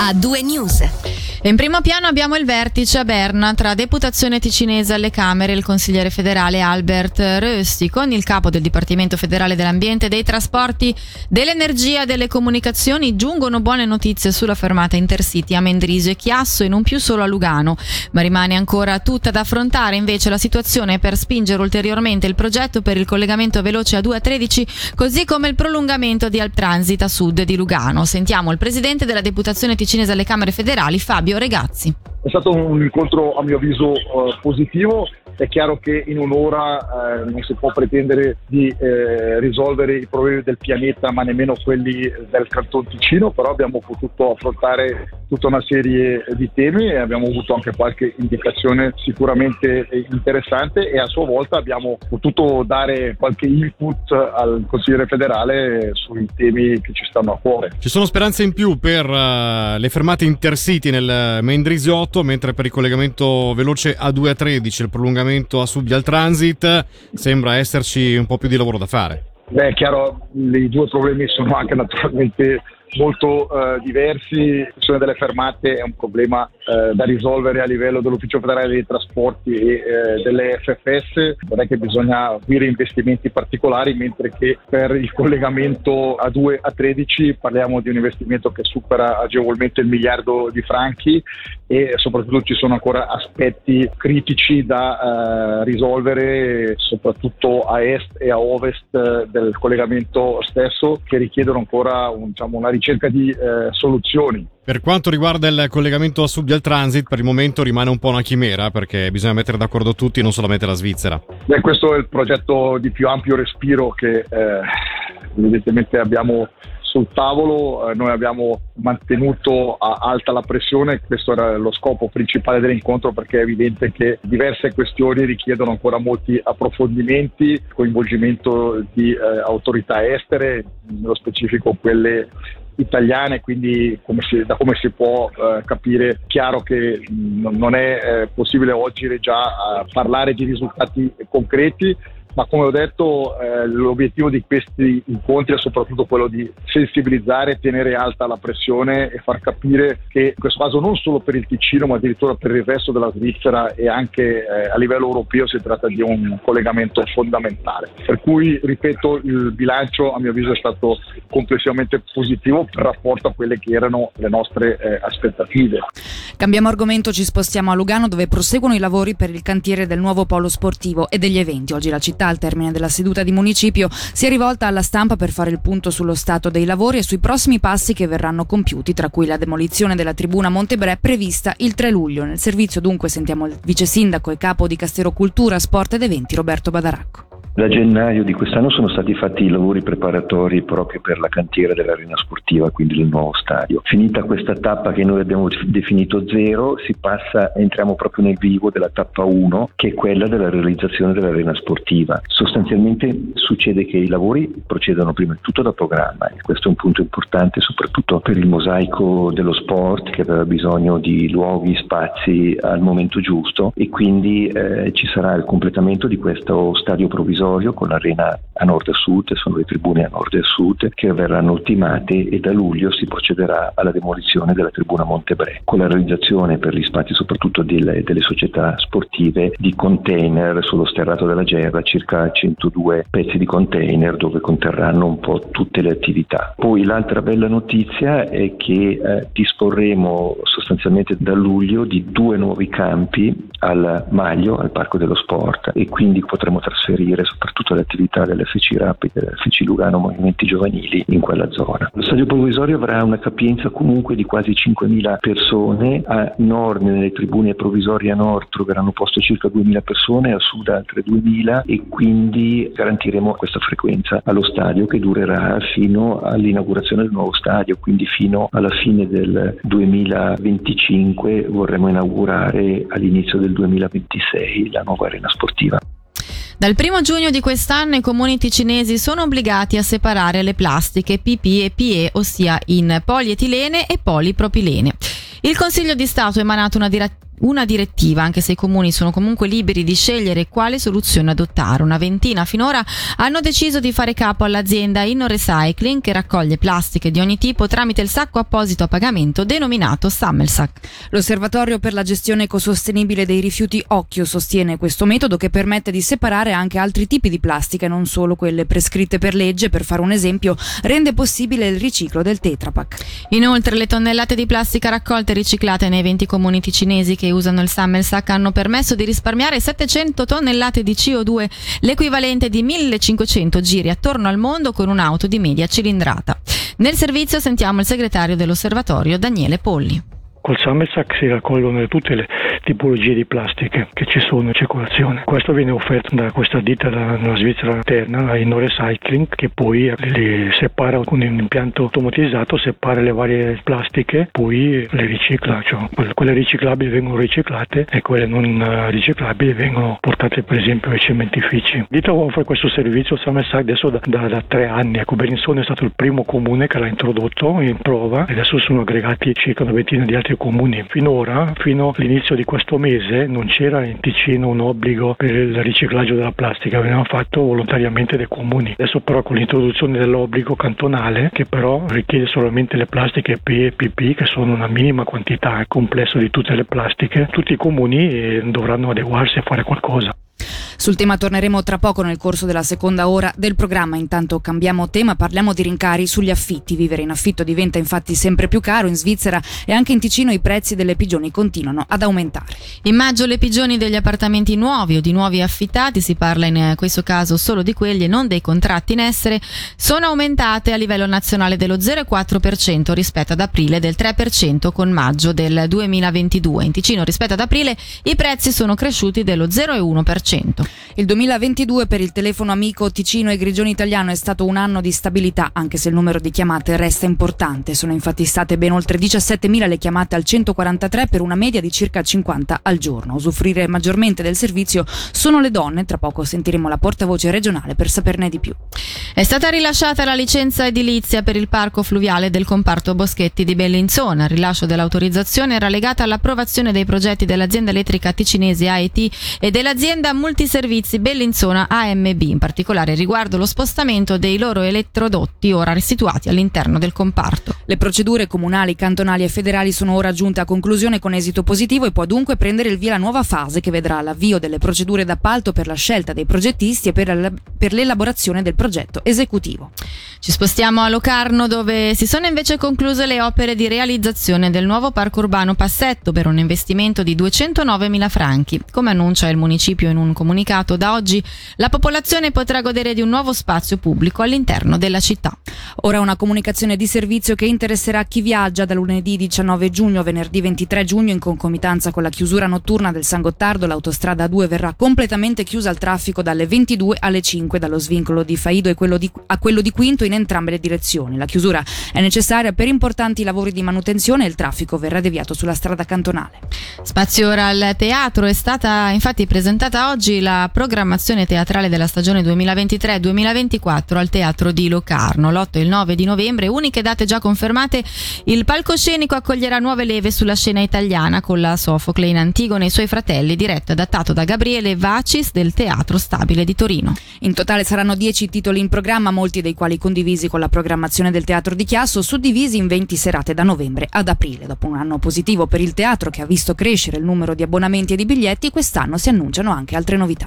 a due news. In primo piano abbiamo il vertice a Berna tra deputazione ticinese alle Camere e il consigliere federale Albert Rösti con il capo del Dipartimento federale dell'Ambiente, dei Trasporti, dell'Energia e delle Comunicazioni. Giungono buone notizie sulla fermata Intercity a Mendrisio e Chiasso e non più solo a Lugano, ma rimane ancora tutta da affrontare invece la situazione per spingere ulteriormente il progetto per il collegamento veloce a 2 a 13 così come il prolungamento di Alp Transit a sud di Lugano. Sentiamo il presidente della deputazione ticinese alle Camere federali Fabio Fabio Regazzi. È stato un incontro a mio avviso eh, positivo, è chiaro che in un'ora eh, non si può pretendere di eh, risolvere i problemi del pianeta, ma nemmeno quelli del Canton Ticino, però abbiamo potuto affrontare tutta una serie di temi e abbiamo avuto anche qualche indicazione sicuramente interessante e a sua volta abbiamo potuto dare qualche input al consigliere federale sui temi che ci stanno a cuore. Ci sono speranze in più per uh, le fermate intercity nel Mendrisiotto, mentre per il collegamento veloce A2 a 13, il prolungamento a sud al transit, sembra esserci un po' più di lavoro da fare. Beh, è chiaro, i due problemi sono anche naturalmente molto eh, diversi. La questione delle fermate è un problema eh, da risolvere a livello dell'Ufficio federale dei trasporti e eh, delle FFS. Non è che bisogna aprire investimenti particolari, mentre che per il collegamento a 2 a 13 parliamo di un investimento che supera agevolmente il miliardo di franchi e soprattutto ci sono ancora aspetti critici da eh, risolvere, soprattutto a est e a ovest eh, del collegamento stesso, che richiedono ancora un, diciamo, una ricerca di eh, soluzioni. Per quanto riguarda il collegamento a sud del transit, per il momento rimane un po' una chimera perché bisogna mettere d'accordo tutti, non solamente la Svizzera. Beh, questo è il progetto di più ampio respiro che eh, evidentemente abbiamo sul tavolo, eh, noi abbiamo mantenuto alta la pressione, questo era lo scopo principale dell'incontro perché è evidente che diverse questioni richiedono ancora molti approfondimenti, coinvolgimento di eh, autorità estere, nello specifico quelle italiane, quindi come si, da come si può eh, capire chiaro che mh, non è eh, possibile oggi già eh, parlare di risultati concreti ma come ho detto eh, l'obiettivo di questi incontri è soprattutto quello di sensibilizzare, tenere alta la pressione e far capire che in questo caso non solo per il Ticino ma addirittura per il resto della Svizzera e anche eh, a livello europeo si tratta di un collegamento fondamentale. Per cui, ripeto, il bilancio a mio avviso è stato complessivamente positivo per rapporto a quelle che erano le nostre eh, aspettative. Cambiamo argomento, ci spostiamo a Lugano dove proseguono i lavori per il cantiere del nuovo polo sportivo e degli eventi. Oggi la città città al termine della seduta di municipio si è rivolta alla stampa per fare il punto sullo stato dei lavori e sui prossimi passi che verranno compiuti, tra cui la demolizione della tribuna Montebre prevista il 3 luglio. Nel servizio dunque sentiamo il vice sindaco e capo di Castero Cultura, Sport ed Eventi Roberto Badaracco. Da gennaio di quest'anno sono stati fatti i lavori preparatori proprio per la cantiera dell'arena sportiva, quindi del nuovo stadio. Finita questa tappa che noi abbiamo definito zero, si passa, entriamo proprio nel vivo della tappa 1, che è quella della realizzazione dell'arena sportiva. Sostanzialmente succede che i lavori procedono prima di tutto da programma e questo è un punto importante soprattutto per il mosaico dello sport che aveva bisogno di luoghi, spazi al momento giusto e quindi eh, ci sarà il completamento di questo stadio provvisorio provvisorio con l'arena a nord e a sud, sono le tribune a nord e a sud che verranno ultimate e da luglio si procederà alla demolizione della tribuna Montebre con la realizzazione per gli spazi soprattutto delle, delle società sportive di container sullo sterrato della Gerra, circa 102 pezzi di container dove conterranno un po' tutte le attività. Poi l'altra bella notizia è che eh, disporremo sostanzialmente da luglio di due nuovi campi al Maglio, al Parco dello Sport e quindi potremo trasferire soprattutto le attività dell'FC Rapid, dell'FC Lugano Movimenti Giovanili in quella zona. Lo stadio provvisorio avrà una capienza comunque di quasi 5.000 persone, a nord nelle tribune provvisorie a nord troveranno posto circa 2.000 persone, a sud altre 2.000 e quindi garantiremo questa frequenza allo stadio che durerà fino all'inaugurazione del nuovo stadio, quindi fino alla fine del 2025 vorremmo inaugurare all'inizio del 2026 la nuova arena sportiva. Dal 1 giugno di quest'anno i comuni ticinesi sono obbligati a separare le plastiche PP e PE, ossia in polietilene e polipropilene. Il Consiglio di Stato ha emanato una direttiva una direttiva, anche se i comuni sono comunque liberi di scegliere quale soluzione adottare. Una ventina finora hanno deciso di fare capo all'azienda Inno Recycling che raccoglie plastiche di ogni tipo tramite il sacco apposito a pagamento denominato Sammelsack. L'Osservatorio per la gestione ecosostenibile dei rifiuti Occhio sostiene questo metodo che permette di separare anche altri tipi di plastica, non solo quelle prescritte per legge. Per fare un esempio, rende possibile il riciclo del Tetra Pak. Inoltre, le tonnellate di plastica raccolte e riciclate nei 20 comuni ticinesi che usano il Sammelsack hanno permesso di risparmiare 700 tonnellate di CO2, l'equivalente di 1500 giri attorno al mondo con un'auto di media cilindrata. Nel servizio sentiamo il segretario dell'osservatorio Daniele Polli. Col Samelsack si raccolgono tutte le tipologie di plastiche che ci sono in circolazione. Questo viene offerto da questa ditta della Svizzera interna, la Inno Recycling, che poi li separa con un impianto automatizzato, separa le varie plastiche, poi le ricicla. Cioè, quelle riciclabili vengono riciclate e quelle non riciclabili vengono portate per esempio ai cementifici. La ditta offre questo servizio Samelsack adesso da, da, da, tre anni. Ecco, Bellinzone è stato il primo comune che l'ha introdotto in prova e adesso sono aggregati circa una ventina di altri altri comuni. Finora, fino all'inizio di questo mese, non c'era in Ticino un obbligo per il riciclaggio della plastica, veniva fatto volontariamente dai comuni. Adesso però con l'introduzione dell'obbligo cantonale, che però richiede solamente le plastiche P e PP, che sono una minima quantità complesso di tutte le plastiche, tutti i comuni eh, dovranno adeguarsi a fare qualcosa. Sul tema torneremo tra poco nel corso della seconda ora del programma. Intanto cambiamo tema, parliamo di rincari sugli affitti. Vivere in affitto diventa infatti sempre più caro. In Svizzera e anche in Ticino i prezzi delle pigioni continuano ad aumentare. In maggio le pigioni degli appartamenti nuovi o di nuovi affittati, si parla in questo caso solo di quelli e non dei contratti in essere, sono aumentate a livello nazionale dello 0,4% rispetto ad aprile del 3% con maggio del 2022. In Ticino rispetto ad aprile i prezzi sono cresciuti dello 0,1%. Il 2022 per il telefono amico Ticino e Grigione Italiano è stato un anno di stabilità, anche se il numero di chiamate resta importante. Sono infatti state ben oltre 17.000 le chiamate al 143 per una media di circa 50 al giorno. Usufruire maggiormente del servizio sono le donne. Tra poco sentiremo la portavoce regionale per saperne di più. È stata rilasciata la licenza edilizia per il parco fluviale del comparto Boschetti di Bellinzona. Il rilascio dell'autorizzazione era legata all'approvazione dei progetti dell'azienda elettrica ticinese AET e dell'azienda multiservizi servizi Bellinzona AMB, in particolare riguardo lo spostamento dei loro elettrodotti ora restituati all'interno del comparto. Le procedure comunali, cantonali e federali sono ora giunte a conclusione con esito positivo e può dunque prendere il via la nuova fase che vedrà l'avvio delle procedure d'appalto per la scelta dei progettisti e per, per l'elaborazione del progetto esecutivo. Ci spostiamo a Locarno dove si sono invece concluse le opere di realizzazione del nuovo parco urbano Passetto per un investimento di 209 mila franchi. Come annuncia il municipio in un comunicato comunicato, da oggi la popolazione potrà godere di un nuovo spazio pubblico all'interno della città. Ora una comunicazione di servizio che interesserà chi viaggia da lunedì 19 giugno a venerdì 23 giugno in concomitanza con la chiusura notturna del San Gottardo. L'autostrada 2 verrà completamente chiusa al traffico dalle 22 alle 5 dallo svincolo di Faido e quello di, a quello di Quinto in entrambe le direzioni. La chiusura è necessaria per importanti lavori di manutenzione e il traffico verrà deviato sulla strada cantonale. Spazio ora al teatro. È stata infatti presentata oggi la programmazione teatrale della stagione 2023-2024 al Teatro di Locarno. L'8 e il 9 di novembre, uniche date già confermate, il palcoscenico accoglierà nuove leve sulla scena italiana con la Sofocle in Antigone e i suoi fratelli, diretto e adattato da Gabriele Vacis del Teatro Stabile di Torino. In totale saranno 10 titoli in programma, molti dei quali condivisi con la programmazione del Teatro di Chiasso, suddivisi in 20 serate da novembre ad aprile. Dopo un anno positivo per il teatro che ha visto crescere il numero di abbonamenti e di biglietti, quest'anno si annunciano anche altre novità.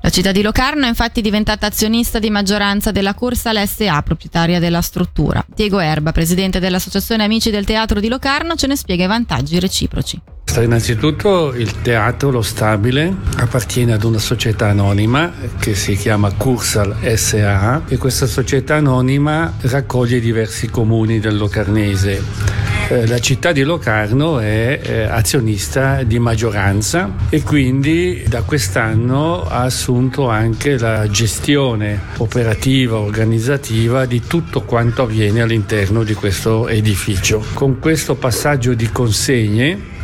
La città di Locarno è infatti diventata azionista di maggioranza della Corsa l'SA, proprietaria della struttura. Diego Erba, presidente dell'Associazione Amici del Teatro di Locarno, ce ne spiega i vantaggi reciproci. Innanzitutto il teatro, lo stabile, appartiene ad una società anonima che si chiama Cursal SA e questa società anonima raccoglie diversi comuni del Locarnese. Eh, la città di Locarno è eh, azionista di maggioranza e quindi da quest'anno ha assunto anche la gestione operativa, organizzativa di tutto quanto avviene all'interno di questo edificio. Con questo passaggio di consegne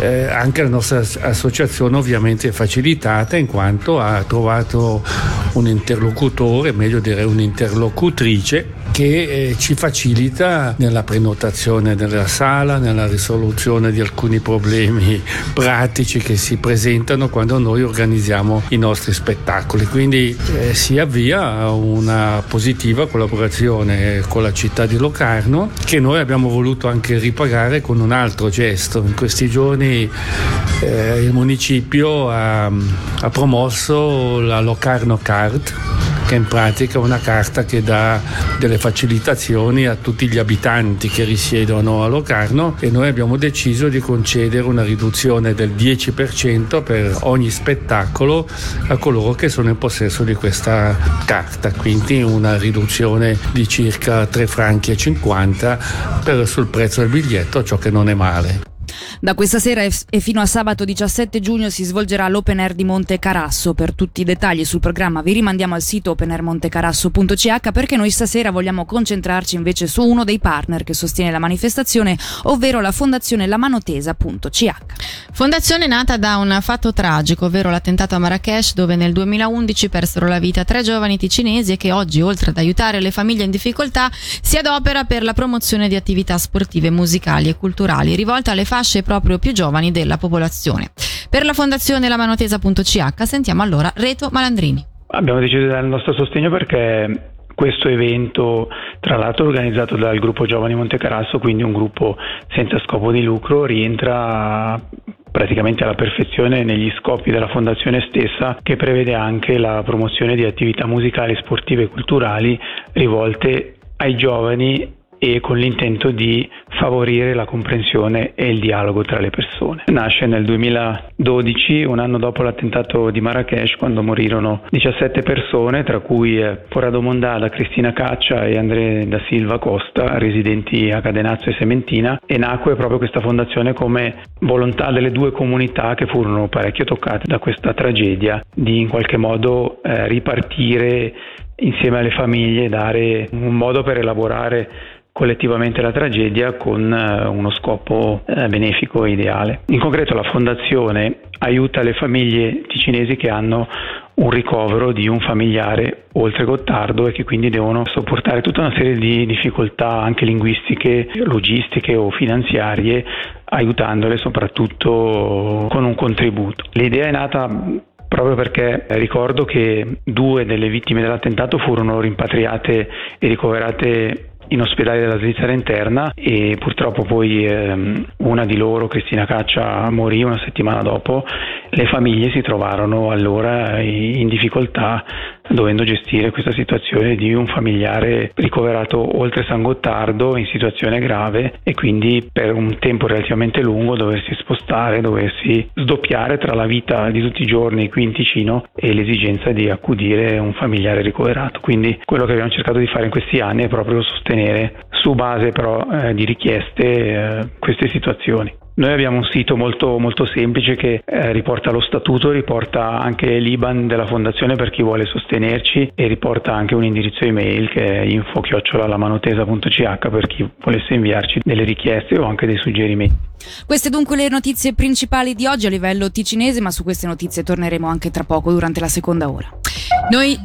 eh, anche la nostra associazione ovviamente è facilitata in quanto ha trovato un interlocutore, meglio dire un'interlocutrice che eh, ci facilita nella prenotazione della sala, nella risoluzione di alcuni problemi pratici che si presentano quando noi organizziamo i nostri spettacoli. Quindi eh, si avvia una positiva collaborazione con la città di Locarno che noi abbiamo voluto anche ripagare con un altro gesto. In questi giorni eh, il municipio ha, ha promosso la Locarno Card che in pratica una carta che dà delle facilitazioni a tutti gli abitanti che risiedono a Locarno e noi abbiamo deciso di concedere una riduzione del 10% per ogni spettacolo a coloro che sono in possesso di questa carta, quindi una riduzione di circa 3 franchi e 50 per, sul prezzo del biglietto, ciò che non è male. Da questa sera e fino a sabato 17 giugno si svolgerà l'Open Air di Monte Carasso. Per tutti i dettagli sul programma vi rimandiamo al sito openairmontecarasso.ch perché noi stasera vogliamo concentrarci invece su uno dei partner che sostiene la manifestazione, ovvero la fondazione lamanotesa.ch. Fondazione nata da un fatto tragico, ovvero l'attentato a Marrakesh dove nel 2011 persero la vita tre giovani ticinesi e che oggi, oltre ad aiutare le famiglie in difficoltà, si adopera per la promozione di attività sportive, musicali e culturali rivolte alle fasce proprio più giovani della popolazione. Per la fondazione lamanotesa.ch sentiamo allora Reto Malandrini. Abbiamo deciso di dare il nostro sostegno perché questo evento, tra l'altro organizzato dal gruppo Giovani Montecarasso, quindi un gruppo senza scopo di lucro, rientra praticamente alla perfezione negli scopi della fondazione stessa che prevede anche la promozione di attività musicali, sportive e culturali rivolte ai giovani e con l'intento di favorire la comprensione e il dialogo tra le persone. Nasce nel 2012, un anno dopo l'attentato di Marrakesh, quando morirono 17 persone, tra cui Corrado eh, Mondada, Cristina Caccia e André da Silva Costa, residenti a Cadenazzo e Sementina, e nacque proprio questa fondazione come volontà delle due comunità che furono parecchio toccate da questa tragedia di in qualche modo eh, ripartire insieme alle famiglie, dare un modo per elaborare collettivamente la tragedia con eh, uno scopo eh, benefico e ideale. In concreto la fondazione aiuta le famiglie ticinesi che hanno un ricovero di un familiare oltre Gottardo e che quindi devono sopportare tutta una serie di difficoltà anche linguistiche, logistiche o finanziarie, aiutandole soprattutto con un contributo. L'idea è nata proprio perché ricordo che due delle vittime dell'attentato furono rimpatriate e ricoverate in ospedale della Svizzera interna e purtroppo poi ehm, una di loro, Cristina Caccia, morì una settimana dopo. Le famiglie si trovarono allora in difficoltà dovendo gestire questa situazione di un familiare ricoverato oltre San Gottardo in situazione grave e quindi per un tempo relativamente lungo doversi spostare, doversi sdoppiare tra la vita di tutti i giorni qui in Ticino e l'esigenza di accudire un familiare ricoverato. Quindi quello che abbiamo cercato di fare in questi anni è proprio sostenere su base però eh, di richieste eh, queste situazioni. Noi abbiamo un sito molto, molto semplice che eh, riporta lo statuto, riporta anche l'IBAN della fondazione per chi vuole sostenerci e riporta anche un indirizzo email che è info-lamanotesa.ch per chi volesse inviarci delle richieste o anche dei suggerimenti. Queste dunque le notizie principali di oggi a livello ticinese, ma su queste notizie torneremo anche tra poco durante la seconda ora. Noi